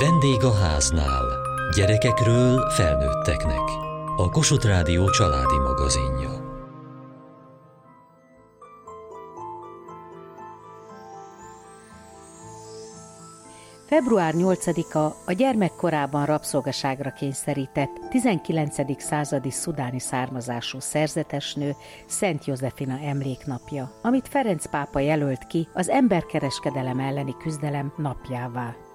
Vendég a háznál. Gyerekekről felnőtteknek. A Kossuth Rádió családi magazinja. Február 8-a a gyermekkorában rabszolgaságra kényszerített 19. századi szudáni származású szerzetesnő Szent Józefina emléknapja, amit Ferenc pápa jelölt ki az emberkereskedelem elleni küzdelem napjává.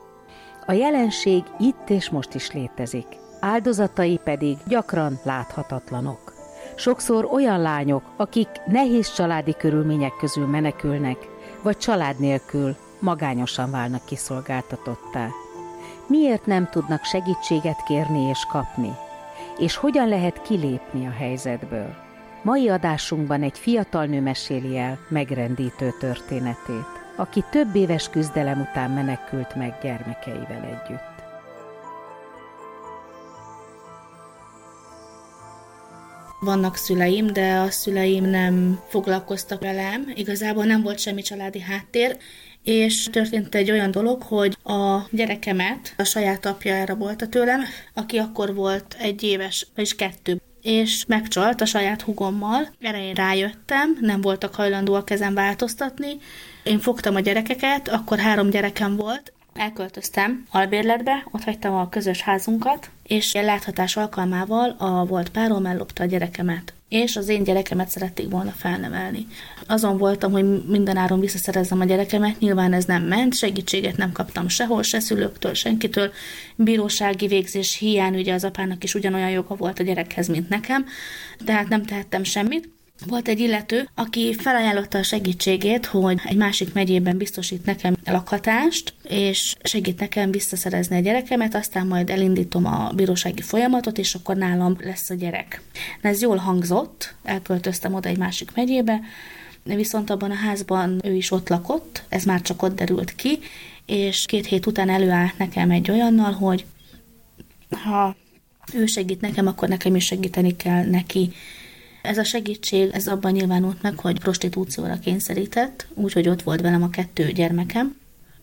A jelenség itt és most is létezik, áldozatai pedig gyakran láthatatlanok. Sokszor olyan lányok, akik nehéz családi körülmények közül menekülnek, vagy család nélkül magányosan válnak kiszolgáltatottá. Miért nem tudnak segítséget kérni és kapni? És hogyan lehet kilépni a helyzetből? Mai adásunkban egy fiatal nő meséli el megrendítő történetét, aki több éves küzdelem után menekült meg gyermekeivel együtt. Vannak szüleim, de a szüleim nem foglalkoztak velem. Igazából nem volt semmi családi háttér és történt egy olyan dolog, hogy a gyerekemet a saját apja elrabolta tőlem, aki akkor volt egy éves, vagyis kettő és megcsalt a saját hugommal. Erre én rájöttem, nem voltak hajlandóak ezen változtatni. Én fogtam a gyerekeket, akkor három gyerekem volt, Elköltöztem albérletbe, ott hagytam a közös házunkat, és láthatás alkalmával a volt párom ellopta a gyerekemet és az én gyerekemet szerették volna felnevelni. Azon voltam, hogy mindenáron visszaszerezzem a gyerekemet, nyilván ez nem ment, segítséget nem kaptam sehol, se szülőktől, senkitől, bírósági végzés hiány, ugye az apának is ugyanolyan joga volt a gyerekhez, mint nekem, tehát nem tehettem semmit. Volt egy illető, aki felajánlotta a segítségét, hogy egy másik megyében biztosít nekem lakhatást, és segít nekem visszaszerezni a gyerekemet, aztán majd elindítom a bírósági folyamatot, és akkor nálam lesz a gyerek. Ez jól hangzott, elköltöztem oda egy másik megyébe, viszont abban a házban ő is ott lakott, ez már csak ott derült ki, és két hét után előállt nekem egy olyannal, hogy ha ő segít nekem, akkor nekem is segíteni kell neki. Ez a segítség, ez abban nyilvánult meg, hogy prostitúcióra kényszerített, úgyhogy ott volt velem a kettő gyermekem.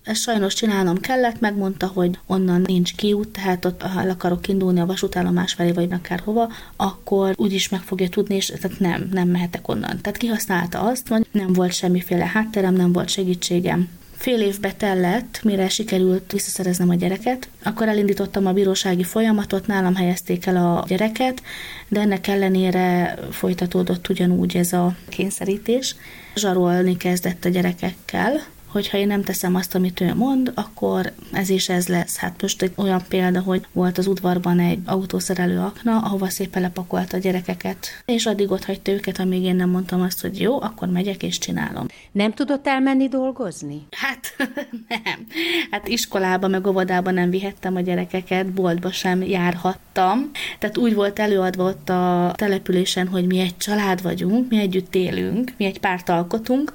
Ezt sajnos csinálnom kellett, megmondta, hogy onnan nincs kiút, tehát ott, ha el akarok indulni a vasútállomás felé, vagy akár hova, akkor úgyis meg fogja tudni, és tehát nem, nem mehetek onnan. Tehát kihasználta azt, hogy nem volt semmiféle hátterem, nem volt segítségem, Fél évbe tellett, mire sikerült visszaszereznem a gyereket. Akkor elindítottam a bírósági folyamatot, nálam helyezték el a gyereket, de ennek ellenére folytatódott ugyanúgy ez a kényszerítés. Zsarolni kezdett a gyerekekkel, hogyha én nem teszem azt, amit ő mond, akkor ez is ez lesz. Hát most egy olyan példa, hogy volt az udvarban egy autószerelő akna, ahova szépen lepakolta a gyerekeket, és addig ott hagyta őket, amíg én nem mondtam azt, hogy jó, akkor megyek és csinálom. Nem tudott elmenni dolgozni? Hát nem. Hát iskolába meg óvodába nem vihettem a gyerekeket, boltba sem járhattam. Tehát úgy volt előadva ott a településen, hogy mi egy család vagyunk, mi együtt élünk, mi egy párt alkotunk.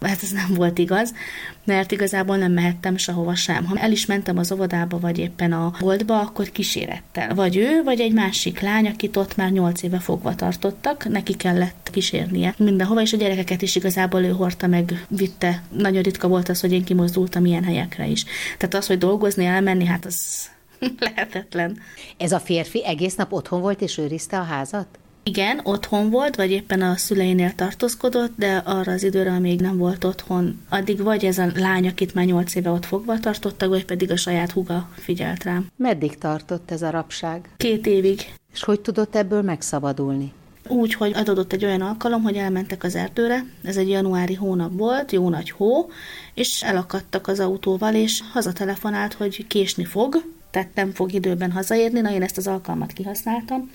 Hát ez nem volt igaz mert igazából nem mehettem sehova sem. Ha el is mentem az óvodába, vagy éppen a boltba, akkor kísérettel. Vagy ő, vagy egy másik lány, akit ott már nyolc éve fogva tartottak, neki kellett kísérnie mindenhova, és a gyerekeket is igazából ő hordta meg, vitte. Nagyon ritka volt az, hogy én kimozdultam ilyen helyekre is. Tehát az, hogy dolgozni, elmenni, hát az lehetetlen. Ez a férfi egész nap otthon volt és őrizte a házat? Igen, otthon volt, vagy éppen a szüleinél tartózkodott, de arra az időre, amíg nem volt otthon, addig vagy ez a lány, akit már nyolc éve ott fogva tartottak, vagy pedig a saját huga figyelt rám. Meddig tartott ez a rapság? Két évig. És hogy tudott ebből megszabadulni? Úgy, hogy adott egy olyan alkalom, hogy elmentek az erdőre, ez egy januári hónap volt, jó nagy hó, és elakadtak az autóval, és hazatelefonált, hogy késni fog, tehát nem fog időben hazaérni, na én ezt az alkalmat kihasználtam.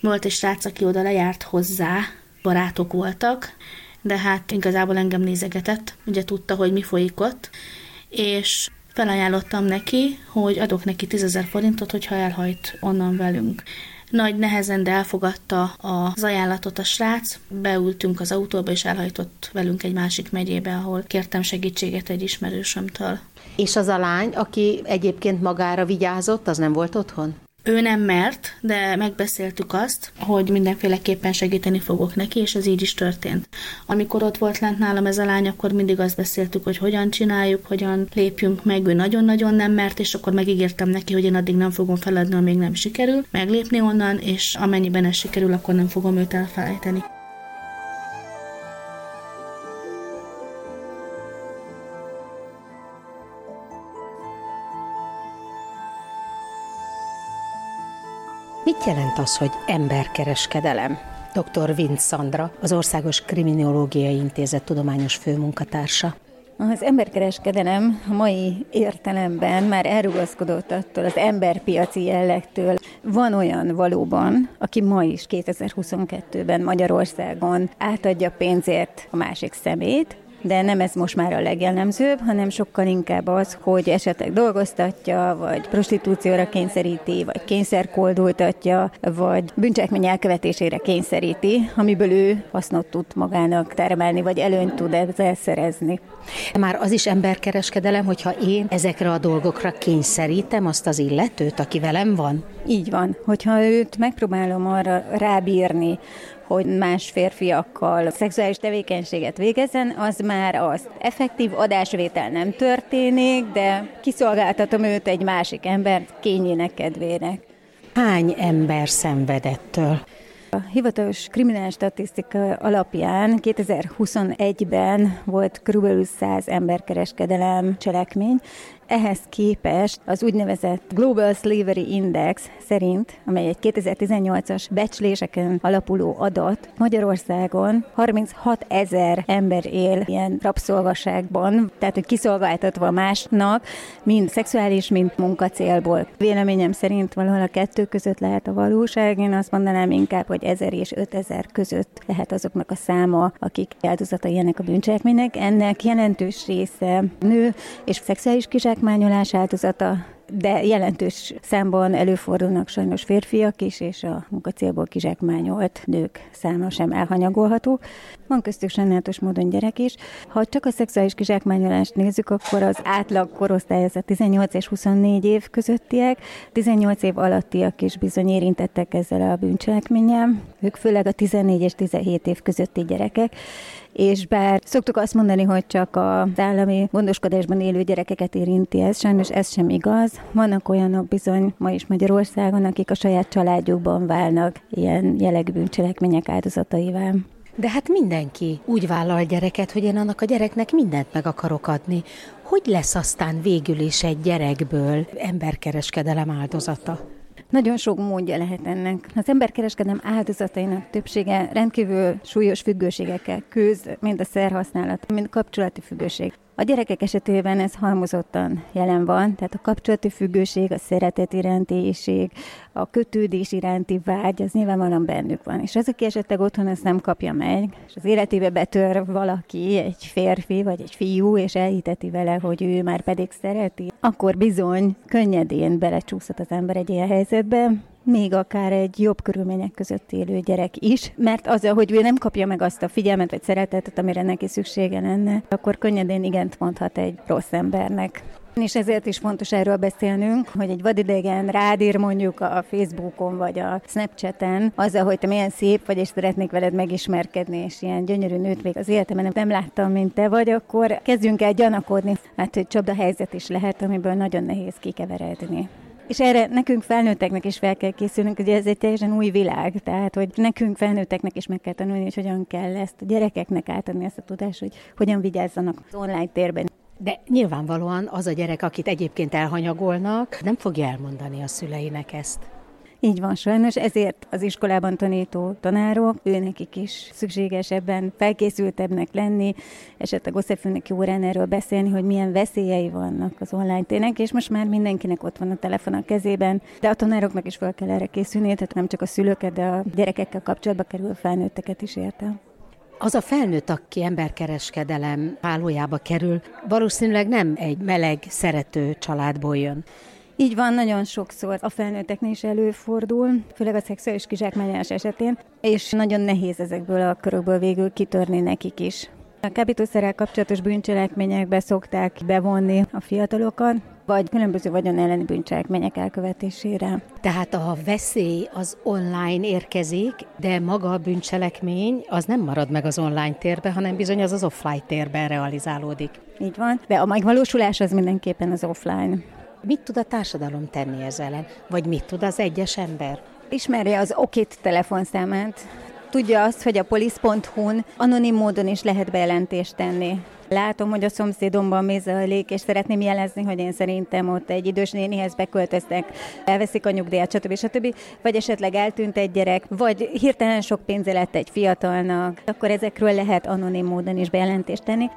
Volt egy srác, aki oda lejárt hozzá, barátok voltak, de hát igazából engem nézegetett, ugye tudta, hogy mi folyik ott, és felajánlottam neki, hogy adok neki 10 forintot, hogyha elhajt onnan velünk. Nagy nehezen, de elfogadta az ajánlatot a srác, beültünk az autóba, és elhajtott velünk egy másik megyébe, ahol kértem segítséget egy ismerősömtől. És az a lány, aki egyébként magára vigyázott, az nem volt otthon? Ő nem mert, de megbeszéltük azt, hogy mindenféleképpen segíteni fogok neki, és ez így is történt. Amikor ott volt lent nálam ez a lány, akkor mindig azt beszéltük, hogy hogyan csináljuk, hogyan lépjünk meg. Ő nagyon-nagyon nem mert, és akkor megígértem neki, hogy én addig nem fogom feladni, amíg nem sikerül, meglépni onnan, és amennyiben ez sikerül, akkor nem fogom őt elfelejteni. Mit jelent az, hogy emberkereskedelem? Dr. Vince Sandra, az Országos Kriminológiai Intézet tudományos főmunkatársa. Az emberkereskedelem a mai értelemben már elrugaszkodott attól az emberpiaci jellegtől. Van olyan valóban, aki ma is 2022-ben Magyarországon átadja pénzért a másik szemét, de nem ez most már a legjellemzőbb, hanem sokkal inkább az, hogy esetleg dolgoztatja, vagy prostitúcióra kényszeríti, vagy kényszerkoldultatja, vagy bűncselekmény elkövetésére kényszeríti, amiből ő hasznot tud magának termelni, vagy előnyt tud ezzel szerezni. Már az is emberkereskedelem, hogyha én ezekre a dolgokra kényszerítem azt az illetőt, aki velem van? Így van. Hogyha őt megpróbálom arra rábírni, hogy más férfiakkal szexuális tevékenységet végezzen, az már az. Effektív adásvétel nem történik, de kiszolgáltatom őt egy másik ember kényének kedvének. Hány ember szenvedettől? A hivatalos kriminális statisztika alapján 2021-ben volt kb. 100 emberkereskedelem cselekmény, ehhez képest az úgynevezett Global Slavery Index szerint, amely egy 2018-as becsléseken alapuló adat, Magyarországon 36 ezer ember él ilyen rabszolgaságban, tehát hogy kiszolgáltatva másnak, mind szexuális, mind munkacélból. Véleményem szerint valahol a kettő között lehet a valóság, én azt mondanám inkább, hogy ezer és ötezer között lehet azoknak a száma, akik áldozatai ennek a bűncselekménynek. Ennek jelentős része nő és szexuális kizsák kizsákmányolás áldozata, de jelentős számban előfordulnak sajnos férfiak is, és a munkacélból kizsákmányolt nők száma sem elhanyagolható. Van köztük sajnálatos módon gyerek is. Ha csak a szexuális kizsákmányolást nézzük, akkor az átlag korosztály az a 18 és 24 év közöttiek, 18 év alattiak is bizony érintettek ezzel a bűncselekménnyel. Ők főleg a 14 és 17 év közötti gyerekek, és bár szoktuk azt mondani, hogy csak az állami gondoskodásban élő gyerekeket érinti ez, sajnos ez sem igaz. Vannak olyanok bizony ma is Magyarországon, akik a saját családjukban válnak ilyen jellegű bűncselekmények áldozataivá. De hát mindenki úgy vállal gyereket, hogy én annak a gyereknek mindent meg akarok adni. Hogy lesz aztán végül is egy gyerekből emberkereskedelem áldozata? Nagyon sok módja lehet ennek. Az emberkereskedem áldozatainak többsége rendkívül súlyos függőségekkel küzd, mind a szerhasználat, mind a kapcsolati függőség. A gyerekek esetében ez halmozottan jelen van, tehát a kapcsolati függőség, a szeretet iránti a kötődés iránti vágy, az nyilvánvalóan bennük van. És az, aki esetleg otthon ezt nem kapja meg, és az életébe betör valaki, egy férfi vagy egy fiú, és elhiteti vele, hogy ő már pedig szereti, akkor bizony könnyedén belecsúszhat az ember egy ilyen helyzetbe, még akár egy jobb körülmények között élő gyerek is, mert az, hogy ő nem kapja meg azt a figyelmet vagy szeretetet, amire neki szüksége lenne, akkor könnyedén igent mondhat egy rossz embernek. És ezért is fontos erről beszélnünk, hogy egy vadidegen rádír mondjuk a Facebookon vagy a Snapchaten azzal, hogy te milyen szép vagy, és szeretnék veled megismerkedni, és ilyen gyönyörű nőt még az életemben nem láttam, mint te vagy, akkor kezdjünk el gyanakodni, mert hogy csapda helyzet is lehet, amiből nagyon nehéz kikeveredni. És erre nekünk felnőtteknek is fel kell készülnünk, ugye ez egy teljesen új világ, tehát hogy nekünk felnőtteknek is meg kell tanulni, hogy hogyan kell ezt a gyerekeknek átadni ezt a tudást, hogy hogyan vigyázzanak az online térben. De nyilvánvalóan az a gyerek, akit egyébként elhanyagolnak, nem fogja elmondani a szüleinek ezt. Így van sajnos, ezért az iskolában tanító tanárok, őnekik is szükséges ebben felkészültebbnek lenni, esetleg összefűnek órán erről beszélni, hogy milyen veszélyei vannak az online tényleg, és most már mindenkinek ott van a telefon a kezében, de a tanároknak is fel kell erre készülni, tehát nem csak a szülőket, de a gyerekekkel kapcsolatba kerül felnőtteket is érte. Az a felnőtt, aki emberkereskedelem hálójába kerül, valószínűleg nem egy meleg, szerető családból jön. Így van, nagyon sokszor a felnőtteknél is előfordul, főleg a szexuális kizsákmányás esetén, és nagyon nehéz ezekből a körökből végül kitörni nekik is. A kábítószerrel kapcsolatos bűncselekményekbe szokták bevonni a fiatalokat, vagy különböző vagyon elleni bűncselekmények elkövetésére. Tehát a veszély az online érkezik, de maga a bűncselekmény az nem marad meg az online térben, hanem bizony az az offline térben realizálódik. Így van, de a megvalósulás az mindenképpen az offline. Mit tud a társadalom tenni ezzel ellen? Vagy mit tud az egyes ember? Ismerje az okit telefonszámát, tudja azt, hogy a polisz.hu-n anonim módon is lehet bejelentést tenni. Látom, hogy a szomszédomban mi zajlik, és szeretném jelezni, hogy én szerintem ott egy idős nénihez beköltöztek, elveszik a nyugdíjat, stb. stb. Vagy esetleg eltűnt egy gyerek, vagy hirtelen sok pénze lett egy fiatalnak, akkor ezekről lehet anonim módon is bejelentést tenni.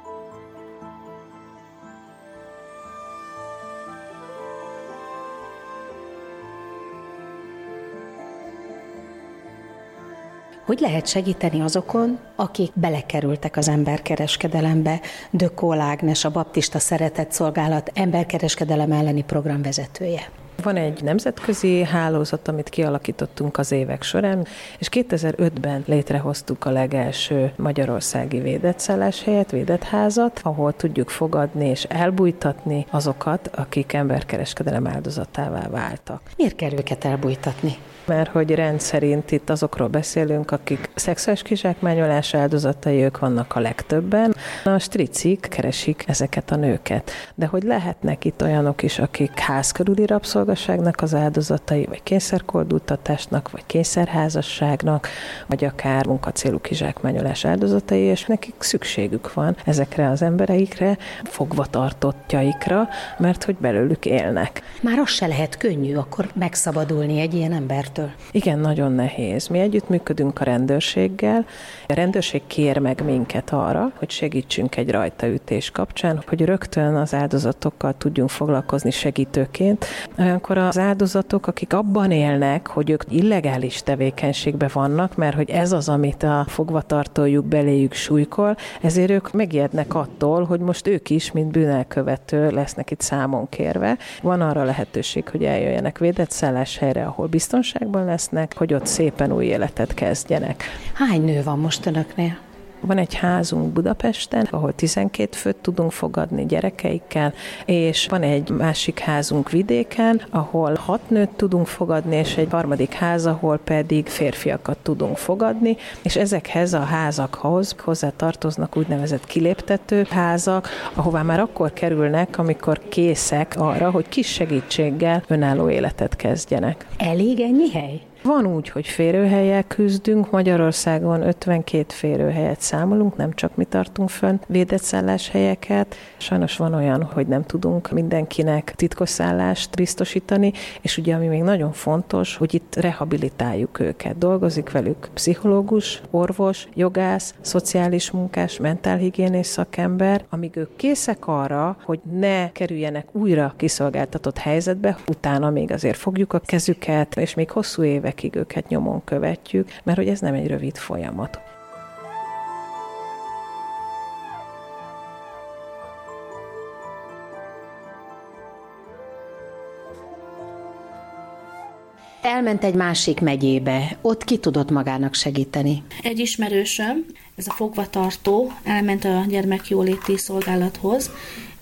Hogy lehet segíteni azokon, akik belekerültek az emberkereskedelembe? Dökó Ágnes, a Baptista Szeretett Szolgálat emberkereskedelem elleni programvezetője. Van egy nemzetközi hálózat, amit kialakítottunk az évek során, és 2005-ben létrehoztuk a legelső magyarországi védett szálláshelyet, védett házat, ahol tudjuk fogadni és elbújtatni azokat, akik emberkereskedelem áldozatává váltak. Miért kell őket elbújtatni? Mert hogy rendszerint itt azokról beszélünk, akik szexuális kizsákmányolás áldozatai, ők vannak a legtöbben. A stricik keresik ezeket a nőket. De hogy lehetnek itt olyanok is, akik házkörüli rabszolgaságnak az áldozatai, vagy kényszerkoldultatásnak, vagy kényszerházasságnak, vagy akár munkacélú kizsákmányolás áldozatai, és nekik szükségük van ezekre az embereikre, fogva tartottjaikra, mert hogy belőlük élnek. Már az se lehet könnyű akkor megszabadulni egy ilyen embertől ettől? Igen, nagyon nehéz. Mi együttműködünk a rendőrséggel. A rendőrség kér meg minket arra, hogy segítsünk egy rajtaütés kapcsán, hogy rögtön az áldozatokkal tudjunk foglalkozni segítőként. Olyankor az áldozatok, akik abban élnek, hogy ők illegális tevékenységben vannak, mert hogy ez az, amit a fogvatartójuk beléjük súlykol, ezért ők megijednek attól, hogy most ők is, mint bűnelkövető lesznek itt számon kérve. Van arra lehetőség, hogy eljöjjenek védett szálláshelyre, ahol biztonság országban lesznek, hogy ott szépen új életet kezdjenek. Hány nő van most önöknél? Van egy házunk Budapesten, ahol 12 főt tudunk fogadni gyerekeikkel, és van egy másik házunk vidéken, ahol 6 nőt tudunk fogadni, és egy harmadik ház, ahol pedig férfiakat tudunk fogadni, és ezekhez a házakhoz hozzá tartoznak úgynevezett kiléptető házak, ahová már akkor kerülnek, amikor készek arra, hogy kis segítséggel önálló életet kezdjenek. Elég ennyi hely? Van úgy, hogy férőhelyek küzdünk, Magyarországon 52 férőhelyet számolunk, nem csak mi tartunk fönn védett szálláshelyeket. Sajnos van olyan, hogy nem tudunk mindenkinek titkos szállást biztosítani, és ugye ami még nagyon fontos, hogy itt rehabilitáljuk őket. Dolgozik velük pszichológus, orvos, jogász, szociális munkás, mentálhigiénés szakember, amíg ők készek arra, hogy ne kerüljenek újra kiszolgáltatott helyzetbe, utána még azért fogjuk a kezüket, és még hosszú évek évekig őket nyomon követjük, mert hogy ez nem egy rövid folyamat. Elment egy másik megyébe, ott ki tudott magának segíteni? Egy ismerősöm, ez a fogvatartó, elment a gyermekjóléti szolgálathoz,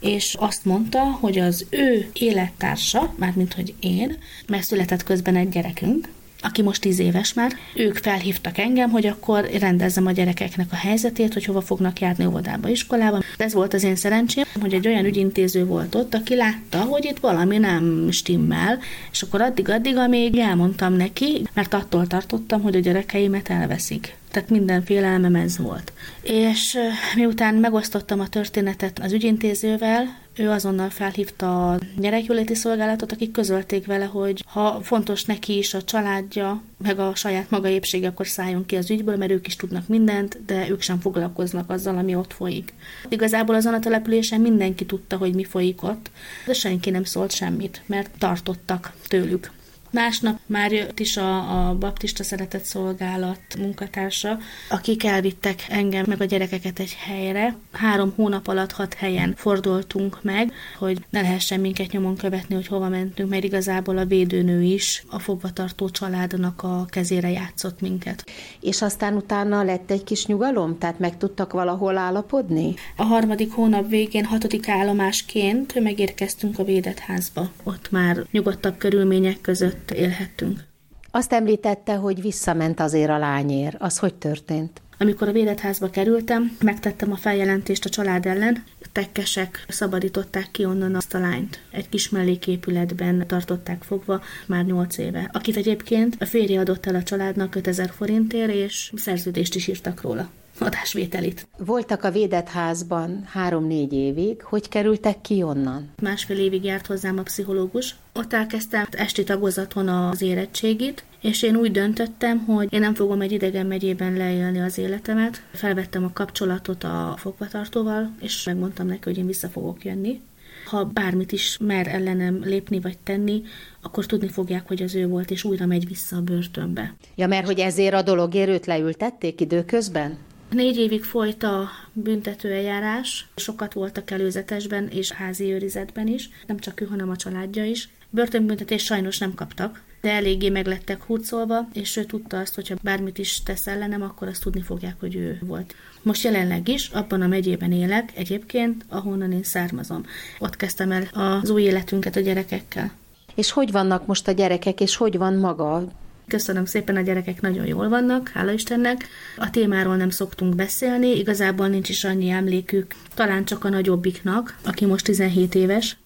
és azt mondta, hogy az ő élettársa, mármint hogy én, mert született közben egy gyerekünk, aki most tíz éves már, ők felhívtak engem, hogy akkor rendezzem a gyerekeknek a helyzetét, hogy hova fognak járni óvodába, iskolába. Ez volt az én szerencsém, hogy egy olyan ügyintéző volt ott, aki látta, hogy itt valami nem stimmel, és akkor addig-addig, amíg elmondtam neki, mert attól tartottam, hogy a gyerekeimet elveszik tehát minden félelmem ez volt. És miután megosztottam a történetet az ügyintézővel, ő azonnal felhívta a gyerekjóléti szolgálatot, akik közölték vele, hogy ha fontos neki is a családja, meg a saját maga épsége, akkor szálljon ki az ügyből, mert ők is tudnak mindent, de ők sem foglalkoznak azzal, ami ott folyik. Igazából azon a településen mindenki tudta, hogy mi folyik ott, de senki nem szólt semmit, mert tartottak tőlük. Másnap már jött is a, a baptista szeretett szolgálat munkatársa, akik elvittek engem meg a gyerekeket egy helyre. Három hónap alatt hat helyen fordultunk meg, hogy ne lehessen minket nyomon követni, hogy hova mentünk, mert igazából a védőnő is a fogvatartó családnak a kezére játszott minket. És aztán utána lett egy kis nyugalom? Tehát meg tudtak valahol állapodni? A harmadik hónap végén, hatodik állomásként megérkeztünk a védett házba. Ott már nyugodtabb körülmények között élhettünk. Azt említette, hogy visszament azért a lányér. Az hogy történt? Amikor a védett házba kerültem, megtettem a feljelentést a család ellen, tekkesek szabadították ki onnan azt a lányt. Egy kis melléképületben tartották fogva már nyolc éve, akit egyébként a férje adott el a családnak 5000 forintért, és szerződést is írtak róla adásvételit. Voltak a védett házban három-négy évig. Hogy kerültek ki onnan? Másfél évig járt hozzám a pszichológus. Ott elkezdtem esti tagozaton az érettségit, és én úgy döntöttem, hogy én nem fogom egy idegen megyében leélni az életemet. Felvettem a kapcsolatot a fogvatartóval, és megmondtam neki, hogy én vissza fogok jönni. Ha bármit is mer ellenem lépni vagy tenni, akkor tudni fogják, hogy az ő volt, és újra megy vissza a börtönbe. Ja, mert hogy ezért a dologért őt leültették időközben? Négy évig folyt a büntetőeljárás, sokat voltak előzetesben és házi őrizetben is, nem csak ő, hanem a családja is. Börtönbüntetést sajnos nem kaptak, de eléggé meglettek hurcolva, és ő tudta azt, hogyha bármit is tesz ellenem, akkor azt tudni fogják, hogy ő volt. Most jelenleg is abban a megyében élek egyébként, ahonnan én származom. Ott kezdtem el az új életünket a gyerekekkel. És hogy vannak most a gyerekek, és hogy van maga? Köszönöm szépen, a gyerekek nagyon jól vannak, hála Istennek. A témáról nem szoktunk beszélni, igazából nincs is annyi emlékük, talán csak a nagyobbiknak, aki most 17 éves.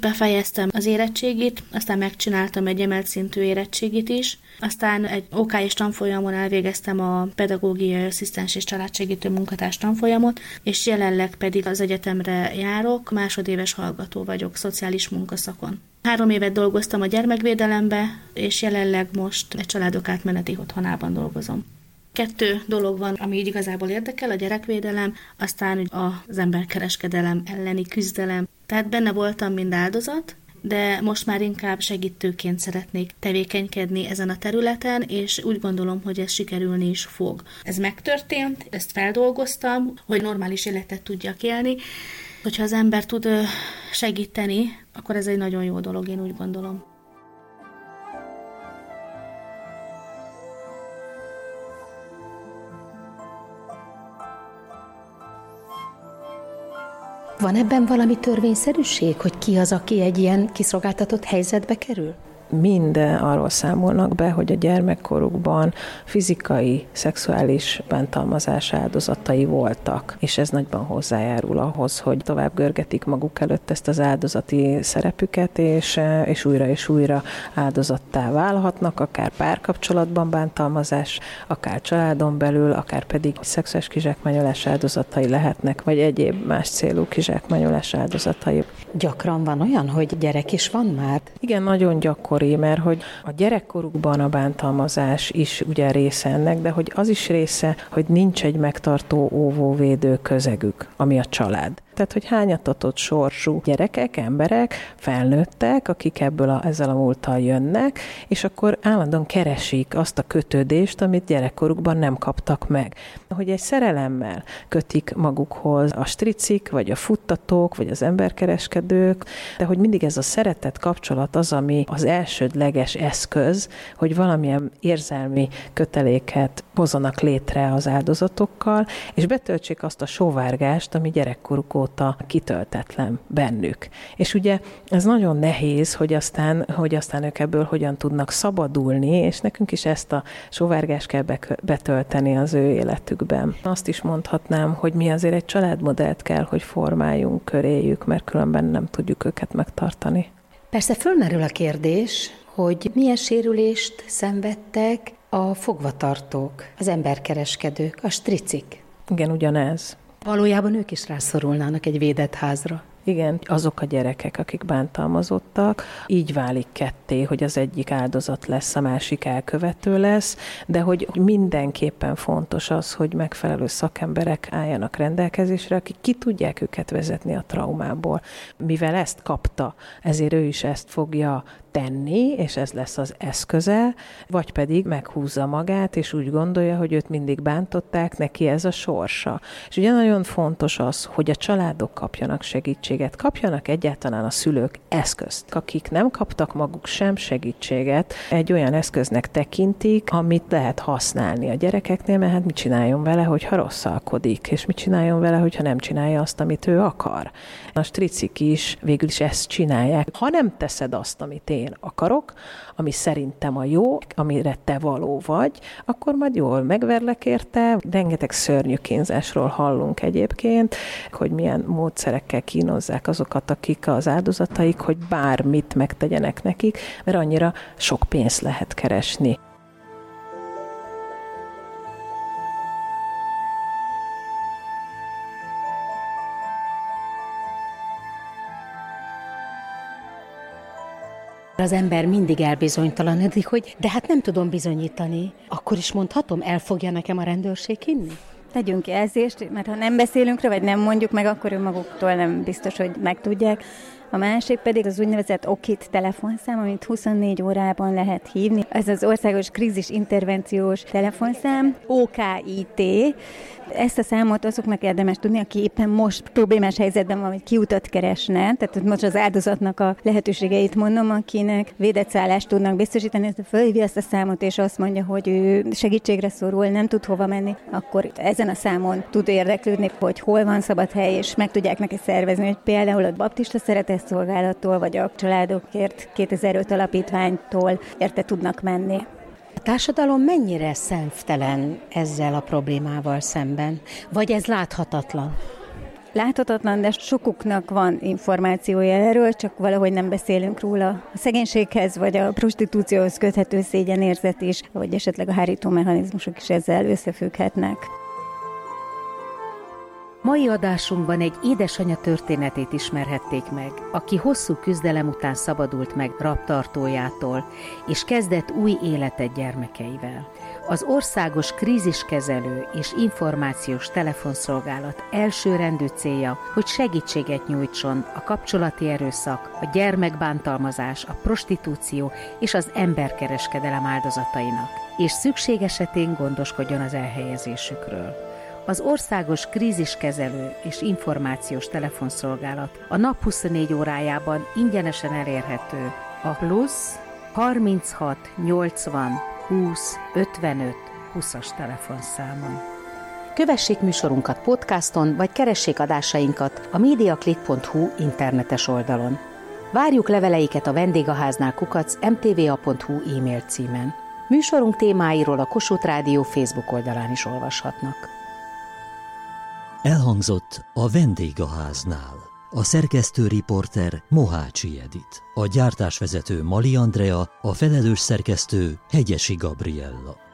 Befejeztem az érettségit, aztán megcsináltam egy emelt szintű érettségit is, aztán egy OK és tanfolyamon elvégeztem a pedagógiai asszisztens és családsegítő munkatárs tanfolyamot, és jelenleg pedig az egyetemre járok, másodéves hallgató vagyok szociális munkaszakon. Három évet dolgoztam a gyermekvédelembe, és jelenleg most egy családok átmeneti otthonában dolgozom. Kettő dolog van, ami így igazából érdekel, a gyerekvédelem, aztán az emberkereskedelem elleni küzdelem. Tehát benne voltam, mind áldozat, de most már inkább segítőként szeretnék tevékenykedni ezen a területen, és úgy gondolom, hogy ez sikerülni is fog. Ez megtörtént, ezt feldolgoztam, hogy normális életet tudjak élni, Hogyha az ember tud segíteni, akkor ez egy nagyon jó dolog, én úgy gondolom. Van ebben valami törvényszerűség, hogy ki az, aki egy ilyen kiszolgáltatott helyzetbe kerül? Mind arról számolnak be, hogy a gyermekkorukban fizikai, szexuális bántalmazás áldozatai voltak, és ez nagyban hozzájárul ahhoz, hogy tovább görgetik maguk előtt ezt az áldozati szerepüket, és, és újra és újra áldozattá válhatnak, akár párkapcsolatban bántalmazás, akár családon belül, akár pedig szexuális kizsákmányolás áldozatai lehetnek, vagy egyéb más célú kizsákmányolás áldozatai. Gyakran van olyan, hogy gyerek is van már? Igen, nagyon gyakori gyerekkori, mert hogy a gyerekkorukban a bántalmazás is ugye része ennek, de hogy az is része, hogy nincs egy megtartó óvóvédő közegük, ami a család. Tehát, hogy hányatatott sorsú gyerekek, emberek, felnőttek, akik ebből a, ezzel a múlttal jönnek, és akkor állandóan keresik azt a kötődést, amit gyerekkorukban nem kaptak meg. Hogy egy szerelemmel kötik magukhoz a stricik, vagy a futtatók, vagy az emberkereskedők, de hogy mindig ez a szeretet kapcsolat az, ami az elsődleges eszköz, hogy valamilyen érzelmi köteléket hozzanak létre az áldozatokkal, és betöltsék azt a sóvárgást, ami gyerekkoruk óta óta kitöltetlen bennük. És ugye ez nagyon nehéz, hogy aztán, hogy aztán ők ebből hogyan tudnak szabadulni, és nekünk is ezt a sovárgást kell betölteni az ő életükben. Azt is mondhatnám, hogy mi azért egy családmodellt kell, hogy formáljunk köréjük, mert különben nem tudjuk őket megtartani. Persze fölmerül a kérdés, hogy milyen sérülést szenvedtek a fogvatartók, az emberkereskedők, a stricik. Igen, ugyanez. Valójában ők is rászorulnának egy védett házra. Igen, azok a gyerekek, akik bántalmazottak, így válik ketté, hogy az egyik áldozat lesz, a másik elkövető lesz, de hogy mindenképpen fontos az, hogy megfelelő szakemberek álljanak rendelkezésre, akik ki tudják őket vezetni a traumából. Mivel ezt kapta, ezért ő is ezt fogja tenni, és ez lesz az eszköze, vagy pedig meghúzza magát, és úgy gondolja, hogy őt mindig bántották, neki ez a sorsa. És ugye nagyon fontos az, hogy a családok kapjanak segítséget, kapjanak egyáltalán a szülők eszközt. Akik nem kaptak maguk sem segítséget, egy olyan eszköznek tekintik, amit lehet használni a gyerekeknél, mert hát mit csináljon vele, hogyha rosszalkodik, és mit csináljon vele, hogyha nem csinálja azt, amit ő akar. A stricik is végül is ezt csinálják. Ha nem teszed azt, amit én akarok, ami szerintem a jó, amire te való vagy, akkor majd jól megverlek érte. Rengeteg szörnyű kínzásról hallunk egyébként, hogy milyen módszerekkel kínozzák azokat, akik az áldozataik, hogy bármit megtegyenek nekik, mert annyira sok pénzt lehet keresni. Az ember mindig elbizonytalanodik, hogy de hát nem tudom bizonyítani. Akkor is mondhatom, el fogja nekem a rendőrség hinni? Tegyünk jelzést, mert ha nem beszélünk rá, vagy nem mondjuk meg, akkor önmaguktól nem biztos, hogy megtudják. A másik pedig az úgynevezett OKIT telefonszám, amit 24 órában lehet hívni. Ez az országos krízis intervenciós telefonszám, OKIT, ezt a számot azoknak érdemes tudni, aki éppen most problémás helyzetben van, vagy kiutat keresne. Tehát most az áldozatnak a lehetőségeit mondom, akinek védett szállást tudnak biztosítani, fölhívja ezt a számot, és azt mondja, hogy ő segítségre szorul, nem tud hova menni, akkor ezen a számon tud érdeklődni, hogy hol van szabad hely, és meg tudják neki szervezni, hogy például a baptista szeretetszolgálattól, vagy a családokért 2005 alapítványtól érte tudnak menni. A társadalom mennyire szemtelen ezzel a problémával szemben? Vagy ez láthatatlan? Láthatatlan, de sokuknak van információja erről, csak valahogy nem beszélünk róla. A szegénységhez vagy a prostitúcióhoz köthető szégyenérzet is, vagy esetleg a hárító mechanizmusok is ezzel összefügghetnek. Mai adásunkban egy édesanyja történetét ismerhették meg, aki hosszú küzdelem után szabadult meg raptartójától, és kezdett új életet gyermekeivel. Az Országos Kríziskezelő és Információs Telefonszolgálat elsőrendű célja, hogy segítséget nyújtson a kapcsolati erőszak, a gyermekbántalmazás, a prostitúció és az emberkereskedelem áldozatainak, és szükség esetén gondoskodjon az elhelyezésükről az Országos Kríziskezelő és Információs Telefonszolgálat a nap 24 órájában ingyenesen elérhető a plusz 36 80 20 55 20-as telefonszámon. Kövessék műsorunkat podcaston, vagy keressék adásainkat a mediaclick.hu internetes oldalon. Várjuk leveleiket a vendégháznál kukac mtva.hu e-mail címen. Műsorunk témáiról a Kossuth Rádió Facebook oldalán is olvashatnak. Elhangzott a vendégháznál. A szerkesztő riporter Mohácsi Edit, a gyártásvezető Mali Andrea, a felelős szerkesztő Hegyesi Gabriella.